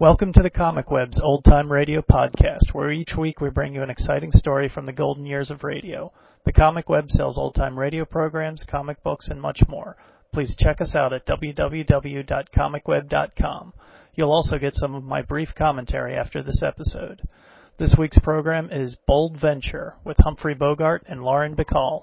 Welcome to the Comic Web's Old Time Radio podcast, where each week we bring you an exciting story from the golden years of radio. The Comic Web sells old time radio programs, comic books, and much more. Please check us out at www.comicweb.com. You'll also get some of my brief commentary after this episode. This week's program is Bold Venture with Humphrey Bogart and Lauren Bacall.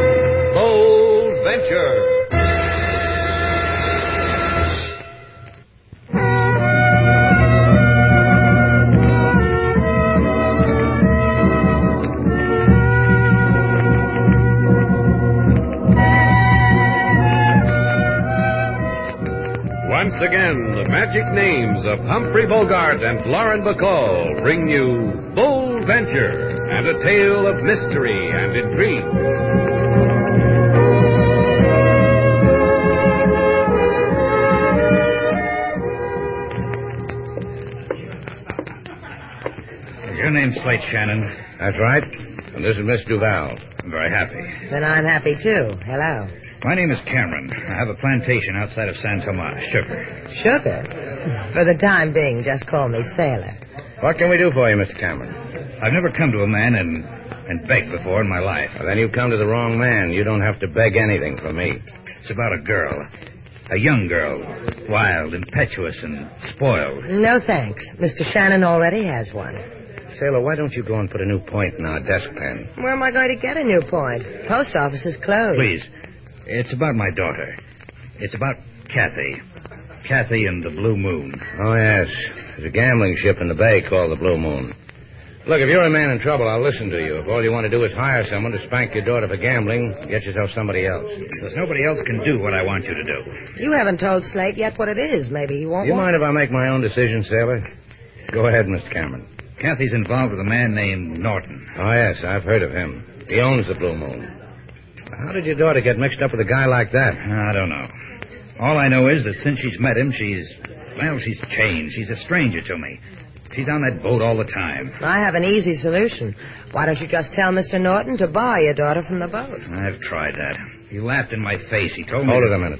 Magic names of Humphrey Bogart and Lauren Bacall bring you Bold Venture and a tale of mystery and intrigue. Your name's Slate Shannon. That's right. And this is Miss Duval. I'm very happy. Then I'm happy too. Hello. My name is Cameron. I have a plantation outside of San Tomas, sugar. Sugar? For the time being, just call me Sailor. What can we do for you, Mr. Cameron? I've never come to a man and and begged before in my life. Well, then you've come to the wrong man. You don't have to beg anything from me. It's about a girl. A young girl. Wild, impetuous, and spoiled. No thanks. Mr. Shannon already has one. Sailor, why don't you go and put a new point in our desk pen? Where am I going to get a new point? Post office is closed. Please. It's about my daughter. It's about Kathy. Kathy and the Blue Moon. Oh, yes. There's a gambling ship in the bay called the Blue Moon. Look, if you're a man in trouble, I'll listen to you. If all you want to do is hire someone to spank your daughter for gambling, get yourself somebody else. Because nobody else can do what I want you to do. You haven't told Slate yet what it is. Maybe he won't Do you want- mind if I make my own decision, Sailor? Go ahead, Mr. Cameron. Kathy's involved with a man named Norton. Oh, yes, I've heard of him. He owns the Blue Moon. How did your daughter get mixed up with a guy like that? I don't know. All I know is that since she's met him, she's, well, she's changed. She's a stranger to me. She's on that boat all the time. I have an easy solution. Why don't you just tell Mr. Norton to buy your daughter from the boat? I've tried that. He laughed in my face. He told me. Hold it a minute.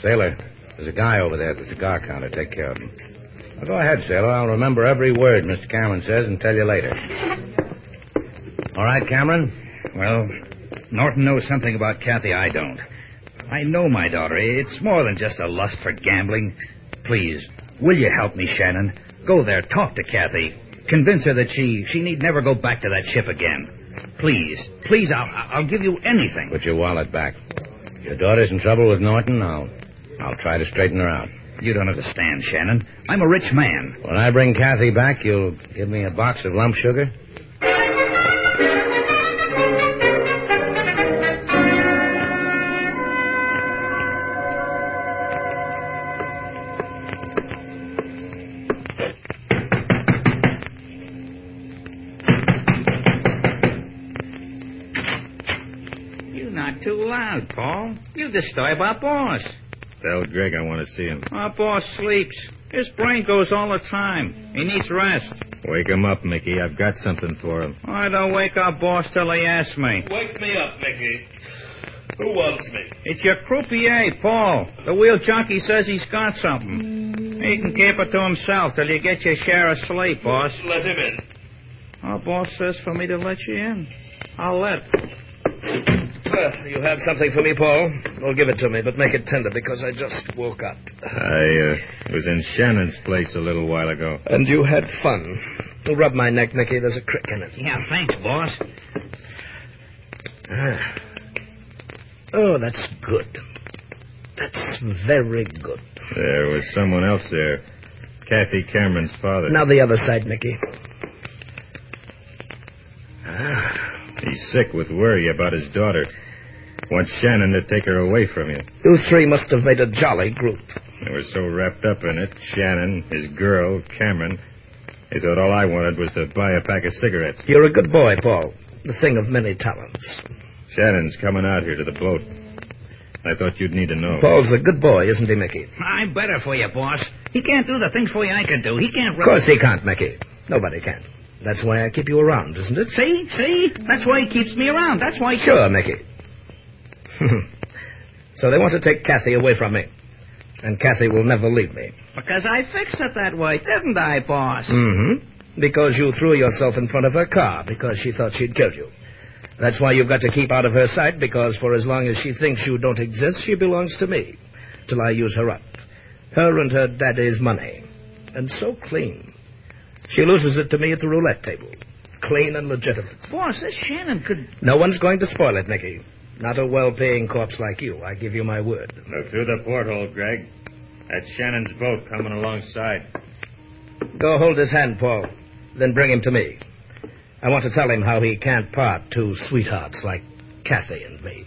Sailor, there's a guy over there at the cigar counter. Take care of him. Now, go ahead, Sailor. I'll remember every word Mr. Cameron says and tell you later. All right, Cameron? Well, Norton knows something about Kathy I don't. I know my daughter. It's more than just a lust for gambling. Please, will you help me, Shannon? Go there, talk to Kathy. Convince her that she she need never go back to that ship again. Please, please, I'll I'll give you anything. Put your wallet back. Your daughter's in trouble with Norton. I'll, I'll try to straighten her out. You don't understand, Shannon. I'm a rich man. When I bring Kathy back, you'll give me a box of lump sugar? Too loud, Paul. You disturb our boss. Tell Greg I want to see him. Our boss sleeps. His brain goes all the time. He needs rest. Wake him up, Mickey. I've got something for him. I don't wake our boss till he asks me. Wake me up, Mickey. Who wants me? It's your croupier, Paul. The wheel junkie says he's got something. He can keep it to himself till you get your share of sleep, boss. Let him in. Our boss says for me to let you in. I'll let. Well, you have something for me, Paul. Well, give it to me, but make it tender because I just woke up. I uh, was in Shannon's place a little while ago. And you had fun. Rub my neck, Mickey. There's a crick in it. Yeah, thanks, boss. Ah. Oh, that's good. That's very good. There was someone else there. Kathy Cameron's father. Now the other side, Mickey. Ah, He's sick with worry about his daughter. Wants Shannon to take her away from you. you three must have made a jolly group. They were so wrapped up in it, Shannon, his girl, Cameron, they thought all I wanted was to buy a pack of cigarettes. You're a good boy, Paul. The thing of many talents. Shannon's coming out here to the boat. I thought you'd need to know. Paul's a good boy, isn't he, Mickey? I'm better for you, boss. He can't do the things for you I can do. He can't... Of course he can't, Mickey. Nobody can. That's why I keep you around, isn't it? See? See? That's why he keeps me around. That's why... Sure, Mickey. so they want to take Kathy away from me. And Kathy will never leave me. Because I fixed it that way, didn't I, boss? Mm-hmm. Because you threw yourself in front of her car because she thought she'd killed you. That's why you've got to keep out of her sight because for as long as she thinks you don't exist, she belongs to me. Till I use her up. Her and her daddy's money. And so clean. She loses it to me at the roulette table. Clean and legitimate. Boss, this Shannon could... No one's going to spoil it, Mickey. Not a well-paying corpse like you. I give you my word. Look through the porthole, Greg. That's Shannon's boat coming alongside. Go hold his hand, Paul. Then bring him to me. I want to tell him how he can't part two sweethearts like Kathy and me.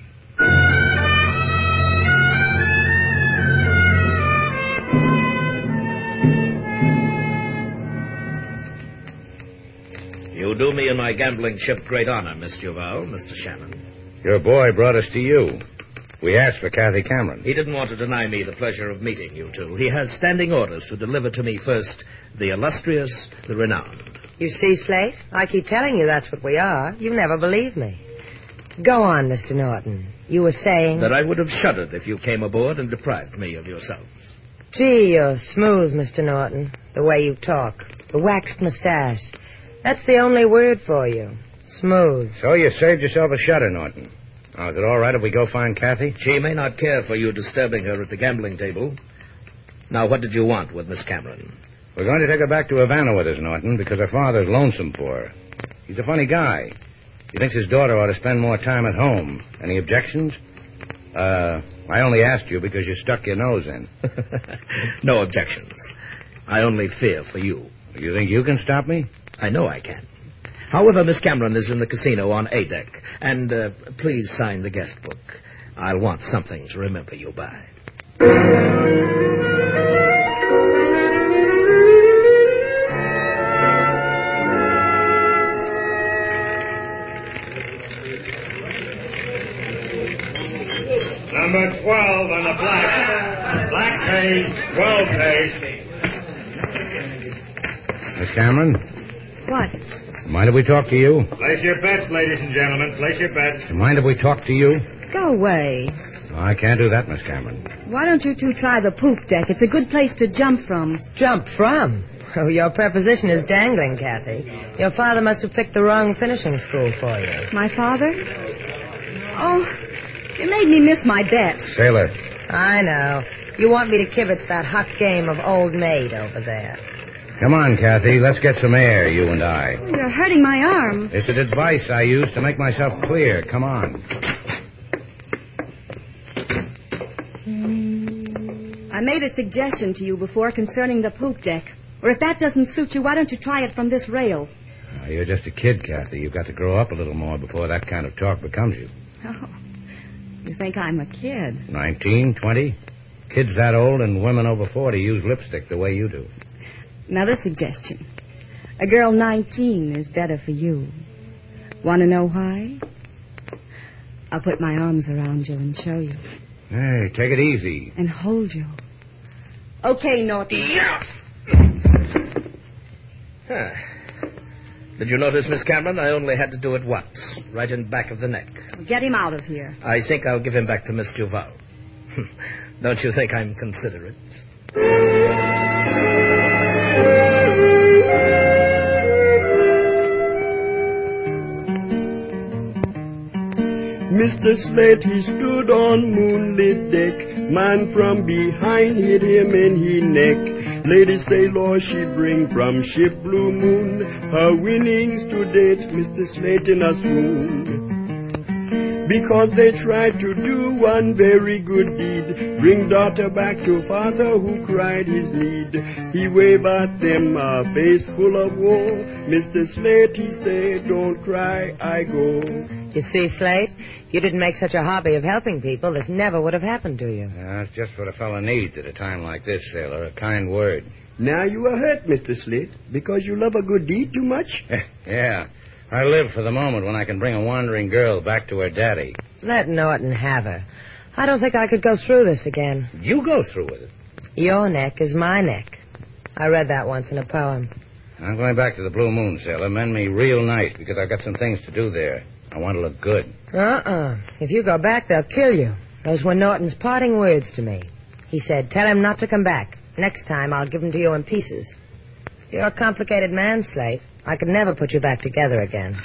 You do me and my gambling ship great honor, Miss Duval, Mr. Shannon. Your boy brought us to you. We asked for Kathy Cameron. He didn't want to deny me the pleasure of meeting you two. He has standing orders to deliver to me first the illustrious, the renowned. You see, Slate? I keep telling you that's what we are. You never believe me. Go on, Mr. Norton. You were saying. That I would have shuddered if you came aboard and deprived me of yourselves. Gee, you're smooth, Mr. Norton. The way you talk. The waxed mustache. That's the only word for you. Smooth. So you saved yourself a shudder, Norton. Now, is it all right if we go find Kathy? She may not care for you disturbing her at the gambling table. Now, what did you want with Miss Cameron? We're going to take her back to Havana with us, Norton, because her father's lonesome for her. He's a funny guy. He thinks his daughter ought to spend more time at home. Any objections? Uh, I only asked you because you stuck your nose in. no objections. I only fear for you. You think you can stop me? I know I can. However, Miss Cameron is in the casino on A deck. And uh, please sign the guest book. I'll want something to remember you by. Number 12 on the black. Black pays, 12 pays. Miss Cameron, What? mind if we talk to you? Place your bets, ladies and gentlemen. Place your bets. Mind if we talk to you? Go away. I can't do that, Miss Cameron. Why don't you two try the poop deck? It's a good place to jump from. Jump from? Oh, your preposition is dangling, Kathy. Your father must have picked the wrong finishing school for you. My father? Oh, you made me miss my bet. Sailor, I know. You want me to kibitz that hot game of old maid over there. Come on, Kathy. Let's get some air, you and I. You're hurting my arm. It's a device I use to make myself clear. Come on. I made a suggestion to you before concerning the poop deck. Or if that doesn't suit you, why don't you try it from this rail? Now, you're just a kid, Kathy. You've got to grow up a little more before that kind of talk becomes you. Oh, you think I'm a kid? Nineteen, twenty? Kids that old and women over 40 use lipstick the way you do. Another suggestion. A girl 19 is better for you. Want to know why? I'll put my arms around you and show you. Hey, take it easy. And hold you. Okay, Norton. Huh. Did you notice, Miss Cameron? I only had to do it once, right in back of the neck. Get him out of here. I think I'll give him back to Miss Duval. Don't you think I'm considerate? Mr. Slate, he stood on moonlit deck. Man from behind hit him in he neck. Lady Sailor, she bring from ship Blue Moon her winnings to date, Mr. Slate in a swoon. Because they tried to do one very good deed, bring daughter back to father who cried his need. He waved at them a face full of woe. Mr. Slate, he said, don't cry, I go. You see, Slate, if you didn't make such a hobby of helping people, this never would have happened to you. Yeah, that's just what a fellow needs at a time like this, sailor. A kind word. Now you are hurt, Mr. Slate, because you love a good deed too much? yeah. I live for the moment when I can bring a wandering girl back to her daddy. Let Norton have her. I don't think I could go through this again. You go through with it. Your neck is my neck. I read that once in a poem. I'm going back to the Blue Moon, sailor. Mend me real nice because I've got some things to do there. I want to look good. Uh-uh. If you go back, they'll kill you. Those were Norton's parting words to me. He said, tell him not to come back. Next time, I'll give him to you in pieces. You're a complicated man, Slate. I could never put you back together again.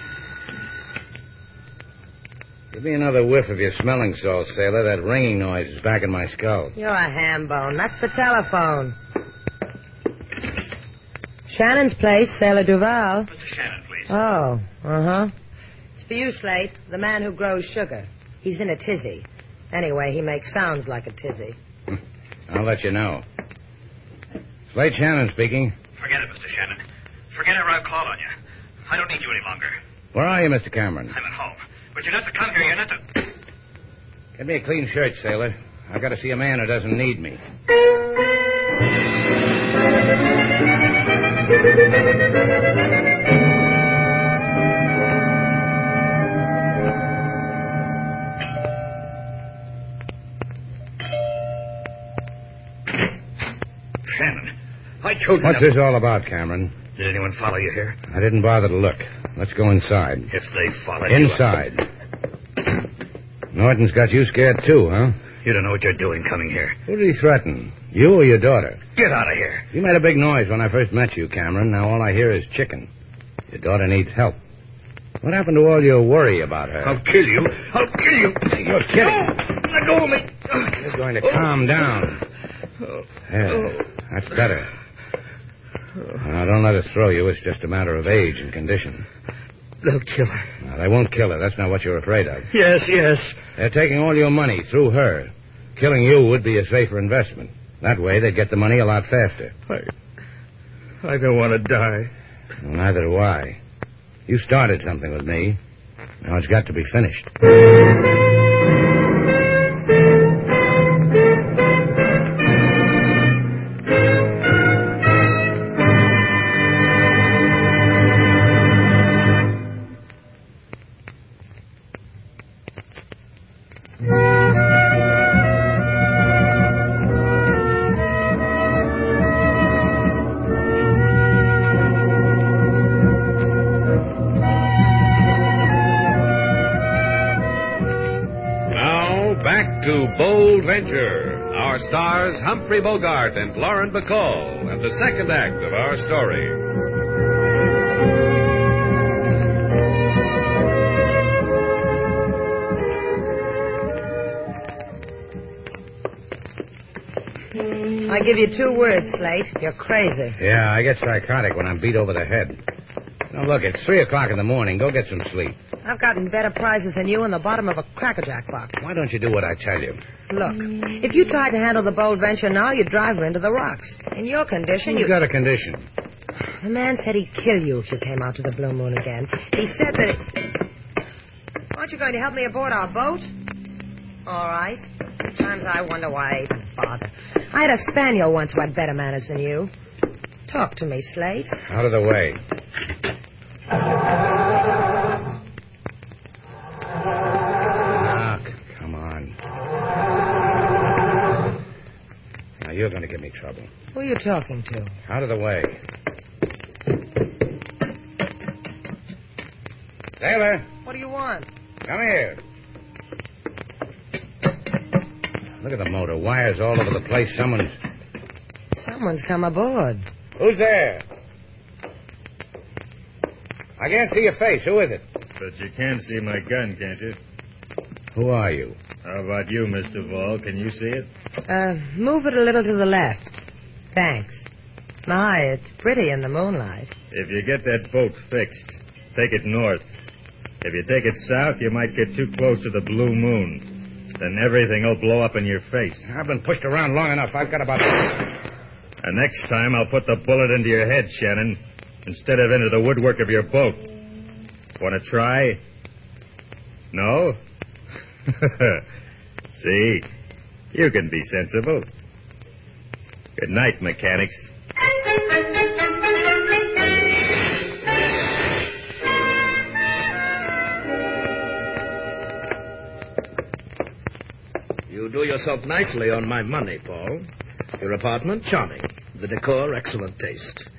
Give me another whiff of your smelling salt, sailor. That ringing noise is back in my skull. You're a ham bone. That's the telephone. Shannon's place, Sailor Duval. Mr. Shannon, please. Oh, uh-huh. It's for you, Slate, the man who grows sugar. He's in a tizzy. Anyway, he makes sounds like a tizzy. Hmm. I'll let you know. Slate Shannon speaking. Forget it, Mr. Shannon. Forget it or I'll call on you. I don't need you any longer. Where are you, Mr. Cameron? I'm at home. But you're not to come here. You're not to... Get me a clean shirt, sailor. I've gotta see a man who doesn't need me. Shannon, I told you What's this all about, Cameron? Did anyone follow you here? I didn't bother to look. Let's go inside. If they followed you... Inside. Norton's got you scared too, huh? You don't know what you're doing coming here. Who did he threaten? You or your daughter? Get out of here. You made a big noise when I first met you, Cameron. Now all I hear is chicken. Your daughter needs help. What happened to all your worry about her? I'll kill you. I'll kill you. You're kidding. No, let go of me. You're going to calm down. Oh. There. Oh. That's better. Now, don't let us throw you. It's just a matter of age and condition. They'll kill her. Now, they won't kill her. That's not what you're afraid of. Yes, yes. They're taking all your money through her. Killing you would be a safer investment. That way, they'd get the money a lot faster. I, I don't want to die. Well, neither do I. You started something with me. Now it's got to be finished. Stars Humphrey Bogart and Lauren Bacall, and the second act of our story. I give you two words, Slate. You're crazy. Yeah, I get psychotic when I'm beat over the head. Now, look, it's three o'clock in the morning. Go get some sleep. I've gotten better prizes than you in the bottom of a crackerjack box. Why don't you do what I tell you? Look, if you tried to handle the bold venture now, you'd drive her into the rocks. In your condition, you... got a condition? The man said he'd kill you if you came out to the Blue Moon again. He said that... Aren't you going to help me aboard our boat? All right. Sometimes I wonder why I even bother. I had a spaniel once who had better manners than you. Talk to me, Slate. Out of the way. You talking to? Out of the way. Sailor, What do you want? come here. Look at the motor. Wires all over the place. Someone's. Someone's come aboard. Who's there? I can't see your face. Who is it? But you can see my gun, can't you? Who are you? How about you, Mr. Ball? Can you see it? Uh, move it a little to the left. Thanks. My, it's pretty in the moonlight. If you get that boat fixed, take it north. If you take it south, you might get too close to the blue moon. Then everything will blow up in your face. I've been pushed around long enough. I've got about. And next time I'll put the bullet into your head, Shannon, instead of into the woodwork of your boat. Want to try? No? See? You can be sensible. Good night, mechanics. You do yourself nicely on my money, Paul. Your apartment, charming. The decor, excellent taste.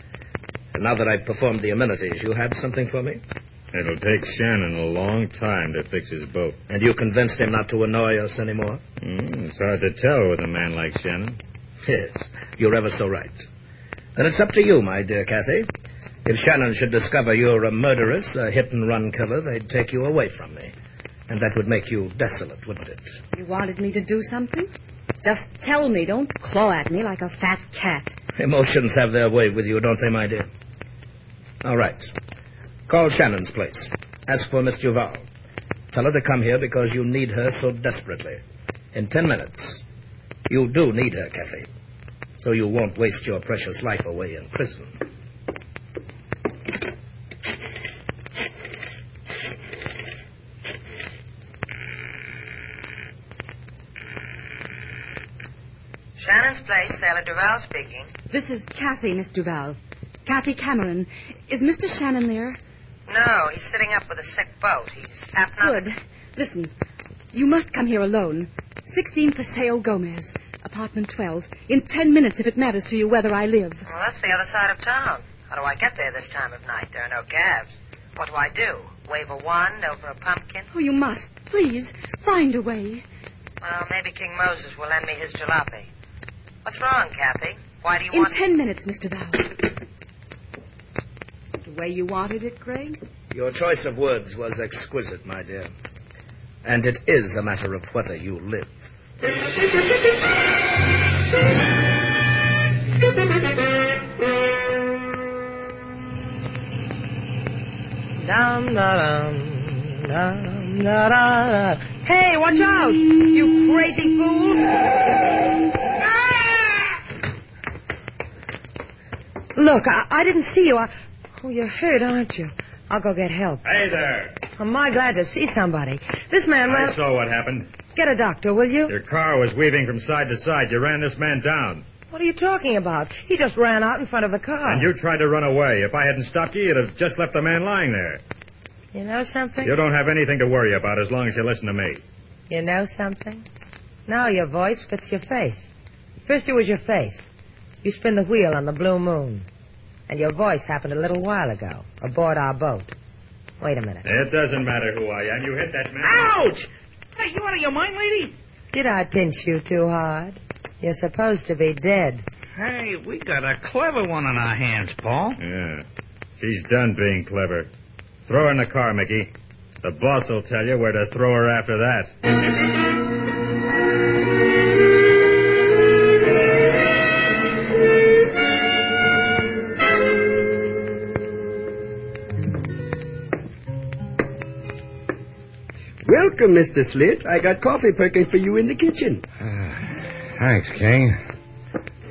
And now that I've performed the amenities, you have something for me? It'll take Shannon a long time to fix his boat. And you convinced him not to annoy us anymore? Mm, it's hard to tell with a man like Shannon. Yes, you're ever so right. Then it's up to you, my dear Kathy. If Shannon should discover you're a murderess, a hit and run killer, they'd take you away from me. And that would make you desolate, wouldn't it? You wanted me to do something? Just tell me. Don't claw at me like a fat cat. Emotions have their way with you, don't they, my dear? All right. Call Shannon's place. Ask for Miss Duval. Tell her to come here because you need her so desperately. In ten minutes. You do need her, Kathy. So you won't waste your precious life away in prison. Shannon's place, Sailor Duval speaking. This is Kathy, Miss Duval. Kathy Cameron. Is Mr. Shannon there? No, he's sitting up with a sick boat. He's half an Good. Listen, you must come here alone. 16 Paseo Gomez, apartment 12. In ten minutes, if it matters to you whether I live. Well, that's the other side of town. How do I get there this time of night? There are no cabs. What do I do? Wave a wand over a pumpkin? Oh, you must. Please, find a way. Well, maybe King Moses will lend me his jalopy. What's wrong, Kathy? Why do you want In want... ten minutes, Mr. Val. The way you wanted it, Greg? Your choice of words was exquisite, my dear. And it is a matter of whether you live. Dum da dum dum da da da. Hey, watch out! You crazy fool! Look, I, I didn't see you. I... Oh, you're hurt, aren't you? I'll go get help. Hey there. I'm my glad to see somebody. This man I saw what happened. Get a doctor, will you? Your car was weaving from side to side. You ran this man down. What are you talking about? He just ran out in front of the car. And you tried to run away. If I hadn't stopped you, you'd have just left the man lying there. You know something? You don't have anything to worry about as long as you listen to me. You know something? Now your voice fits your face. First it was your face. You spin the wheel on the blue moon. And your voice happened a little while ago, aboard our boat. Wait a minute. It doesn't matter who I am. You hit that man. Ouch! Hey, you out of your mind, lady? Did I pinch you too hard? You're supposed to be dead. Hey, we got a clever one on our hands, Paul. Yeah. She's done being clever. Throw her in the car, Mickey. The boss will tell you where to throw her after that. Welcome, Mr. Slit. I got coffee perking for you in the kitchen. Thanks, King.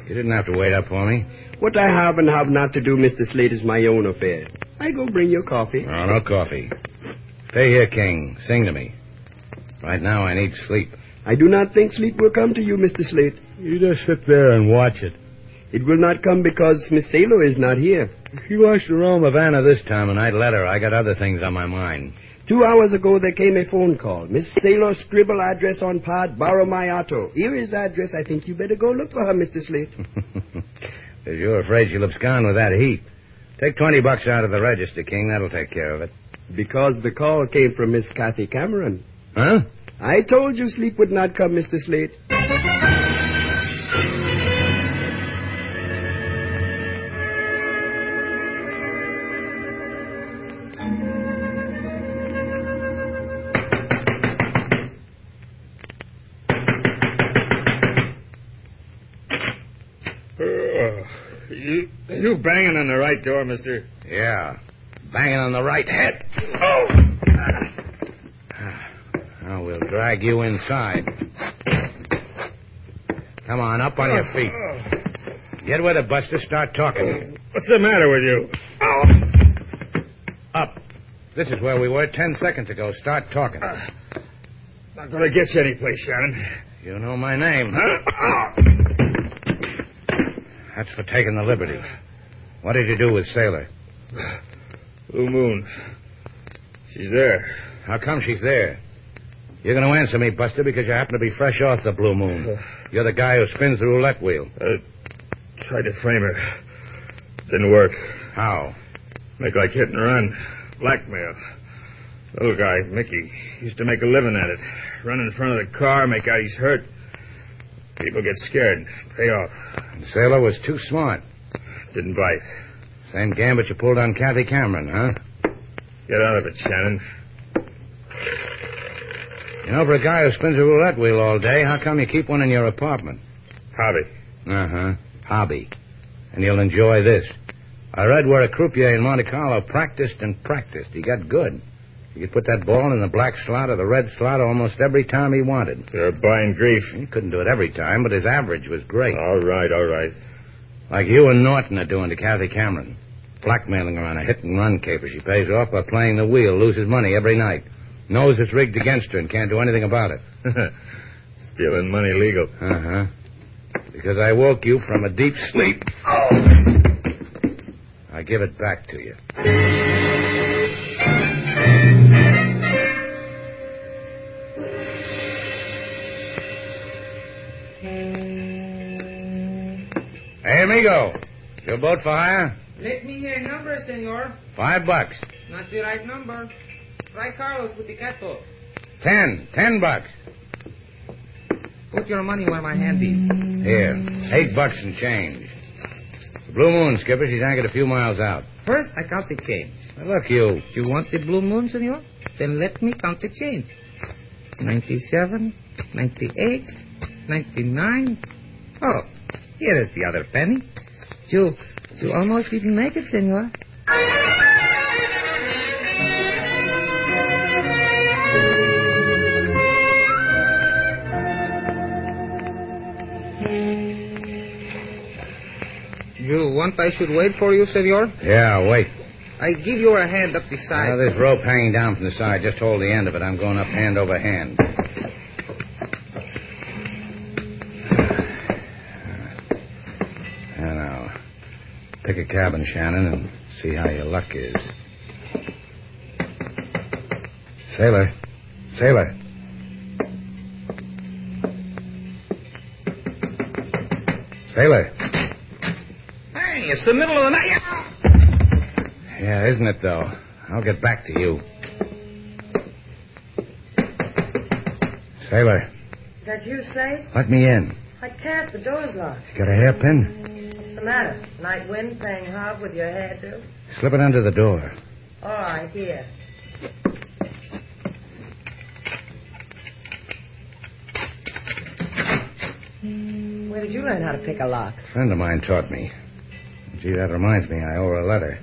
You didn't have to wait up for me. What I have and have not to do, Mr. Slate, is my own affair. I go bring your coffee. Oh, no coffee. Stay here, King. Sing to me. Right now, I need sleep. I do not think sleep will come to you, Mr. Slate. You just sit there and watch it. It will not come because Miss Salo is not here. She wants to roam Havana this time, and I'd let her. I got other things on my mind. Two hours ago, there came a phone call. Miss Salo scribble address on pod, borrow my auto. Here is the address. I think you better go look for her, Mr. Slate. If you're afraid she'll abscond with that heap. Take 20 bucks out of the register, King. That'll take care of it. Because the call came from Miss Kathy Cameron. Huh? I told you sleep would not come, Mr. Slate. You, banging on the right door, mister? Yeah. Banging on the right head. Oh! Now we'll drag you inside. Come on, up on your feet. Get with it, Buster. Start talking. What's the matter with you? Up. This is where we were ten seconds ago. Start talking. Ah. Not gonna get you anyplace, Shannon. You know my name, huh? That's for taking the liberty. What did you do with Sailor? Blue Moon. She's there. How come she's there? You're going to answer me, Buster, because you happen to be fresh off the Blue Moon. You're the guy who spins the roulette wheel. I tried to frame her. Didn't work. How? Make like hit and run. Blackmail. Little guy, Mickey, used to make a living at it. Run in front of the car, make out he's hurt. People get scared. Pay off. And Sailor was too smart. Didn't bite. Same gambit you pulled on Kathy Cameron, huh? Get out of it, Shannon. You know, for a guy who spins a roulette wheel all day, how come you keep one in your apartment? Hobby. Uh-huh. Hobby. And you'll enjoy this. I read where a croupier in Monte Carlo practiced and practiced. He got good. He could put that ball in the black slot or the red slot almost every time he wanted. You're buying grief. He couldn't do it every time, but his average was great. All right, all right. Like you and Norton are doing to Kathy Cameron. Blackmailing her on a hit and run caper. She pays off by playing the wheel, loses money every night. Knows it's rigged against her and can't do anything about it. Stealing money legal. Uh huh. Because I woke you from a deep sleep. Oh. I give it back to you. Amigo. Your boat for hire? Let me hear a number, senor. Five bucks. Not the right number. Try Carlos with the cattle. Ten. Ten bucks. Put your money where my hand is. Here. Eight bucks and change. The Blue Moon, Skipper. She's anchored a few miles out. First, I count the change. Now, look, you. You want the blue moon, senor? Then let me count the change. 97, 98, 99. Oh, here is the other penny. You, you almost didn't make it, senor. You want I should wait for you, senor? Yeah, wait. I give you a hand up the Now, side. there's rope hanging down from the side. Just hold the end of it. I'm going up hand over hand. Pick a cabin, Shannon, and see how your luck is. Sailor. Sailor. Sailor. Hey, it's the middle of the night. Yeah, isn't it, though? I'll get back to you. Sailor, That you, Slate? let me in. I can't. The door's locked. You got a hairpin? What's the matter? Night wind playing hard with your hair, too? Slip it under the door. All right, here. Where did you learn how to pick a lock? A friend of mine taught me. Gee, that reminds me, I owe her a letter.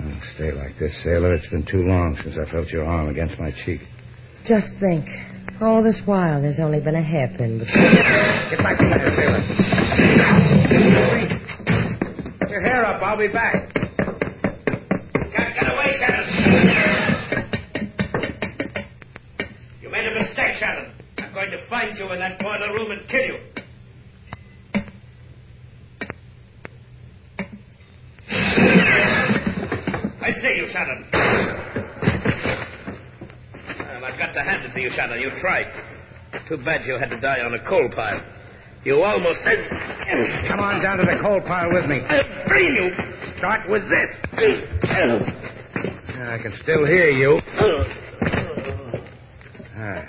Oh, stay like this, sailor. It's been too long since I felt your arm against my cheek. Just think. All this while, there's only been a hairpin between. Get back in there, sailor. Hair up. I'll be back. Get, get away, Shannon. You made a mistake, Shannon. I'm going to find you in that boiler room and kill you. I see you, Shannon. Well, I've got to hand it to you, Shannon. You tried. Too bad you had to die on a coal pile. You almost said. Come on down to the coal pile with me. I'll free you. Start with this. I can still hear you. Ah.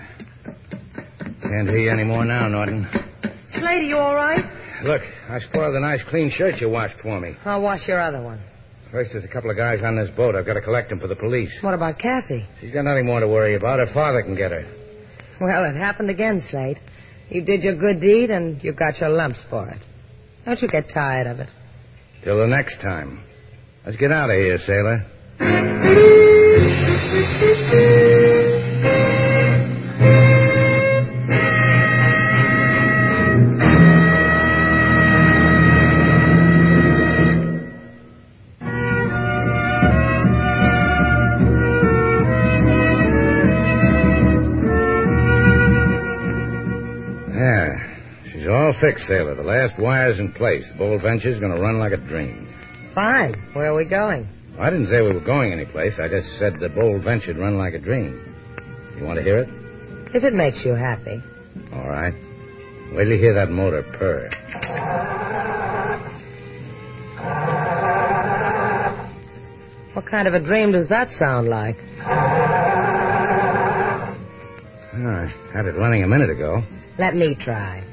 Can't hear you anymore now, Norton. Slate, are you all right? Look, I spoiled the nice clean shirt you washed for me. I'll wash your other one. First, there's a couple of guys on this boat. I've got to collect them for the police. What about Kathy? She's got nothing more to worry about. Her father can get her. Well, it happened again, Slate. You did your good deed, and you got your lumps for it. Don't you get tired of it. Till the next time. Let's get out of here, sailor. Sailor. The last wire's in place. The Bold Venture's going to run like a dream. Fine. Where are we going? I didn't say we were going anyplace. I just said the Bold Venture'd run like a dream. You want to hear it? If it makes you happy. All right. Wait till you hear that motor purr. What kind of a dream does that sound like? Oh, I had it running a minute ago. Let me try.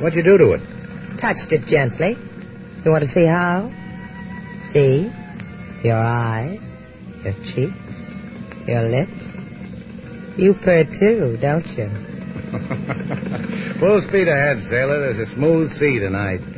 What'd you do to it? Touched it gently. You want to see how? See? Your eyes, your cheeks, your lips. You purr too, don't you? Full speed ahead, sailor. There's a smooth sea tonight.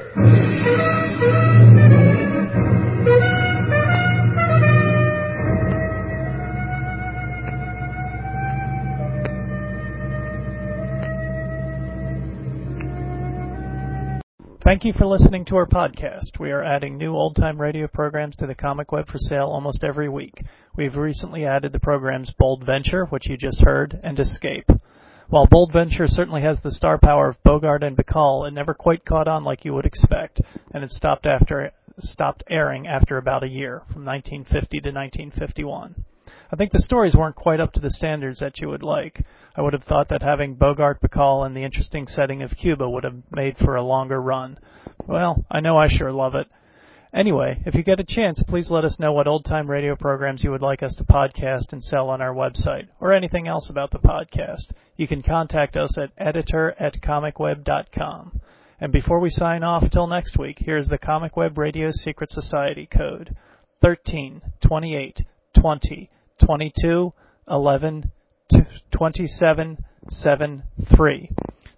Thank you for listening to our podcast. We are adding new old time radio programs to the comic web for sale almost every week. We've recently added the programs Bold Venture, which you just heard, and Escape. While Bold Venture certainly has the star power of Bogart and Bacall, it never quite caught on like you would expect, and it stopped after stopped airing after about a year, from 1950 to 1951. I think the stories weren't quite up to the standards that you would like. I would have thought that having Bogart Bacall in the interesting setting of Cuba would have made for a longer run. Well, I know I sure love it. Anyway, if you get a chance, please let us know what old time radio programs you would like us to podcast and sell on our website, or anything else about the podcast. You can contact us at editor at comicweb.com. And before we sign off till next week, here's the Comic Web Radio Secret Society code. 13 28 20 22 11 27 7 3.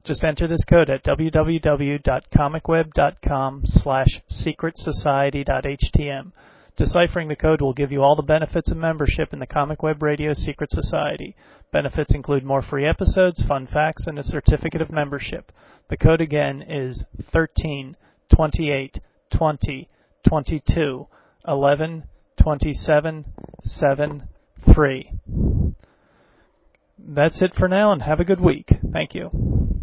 Just enter this code at www.comicweb.com slash secretsociety.htm. Deciphering the code will give you all the benefits of membership in the Comic Web Radio Secret Society. Benefits include more free episodes, fun facts, and a certificate of membership. The code again is 13 28 20 22 11 27 7 3. That's it for now and have a good week. Thank you.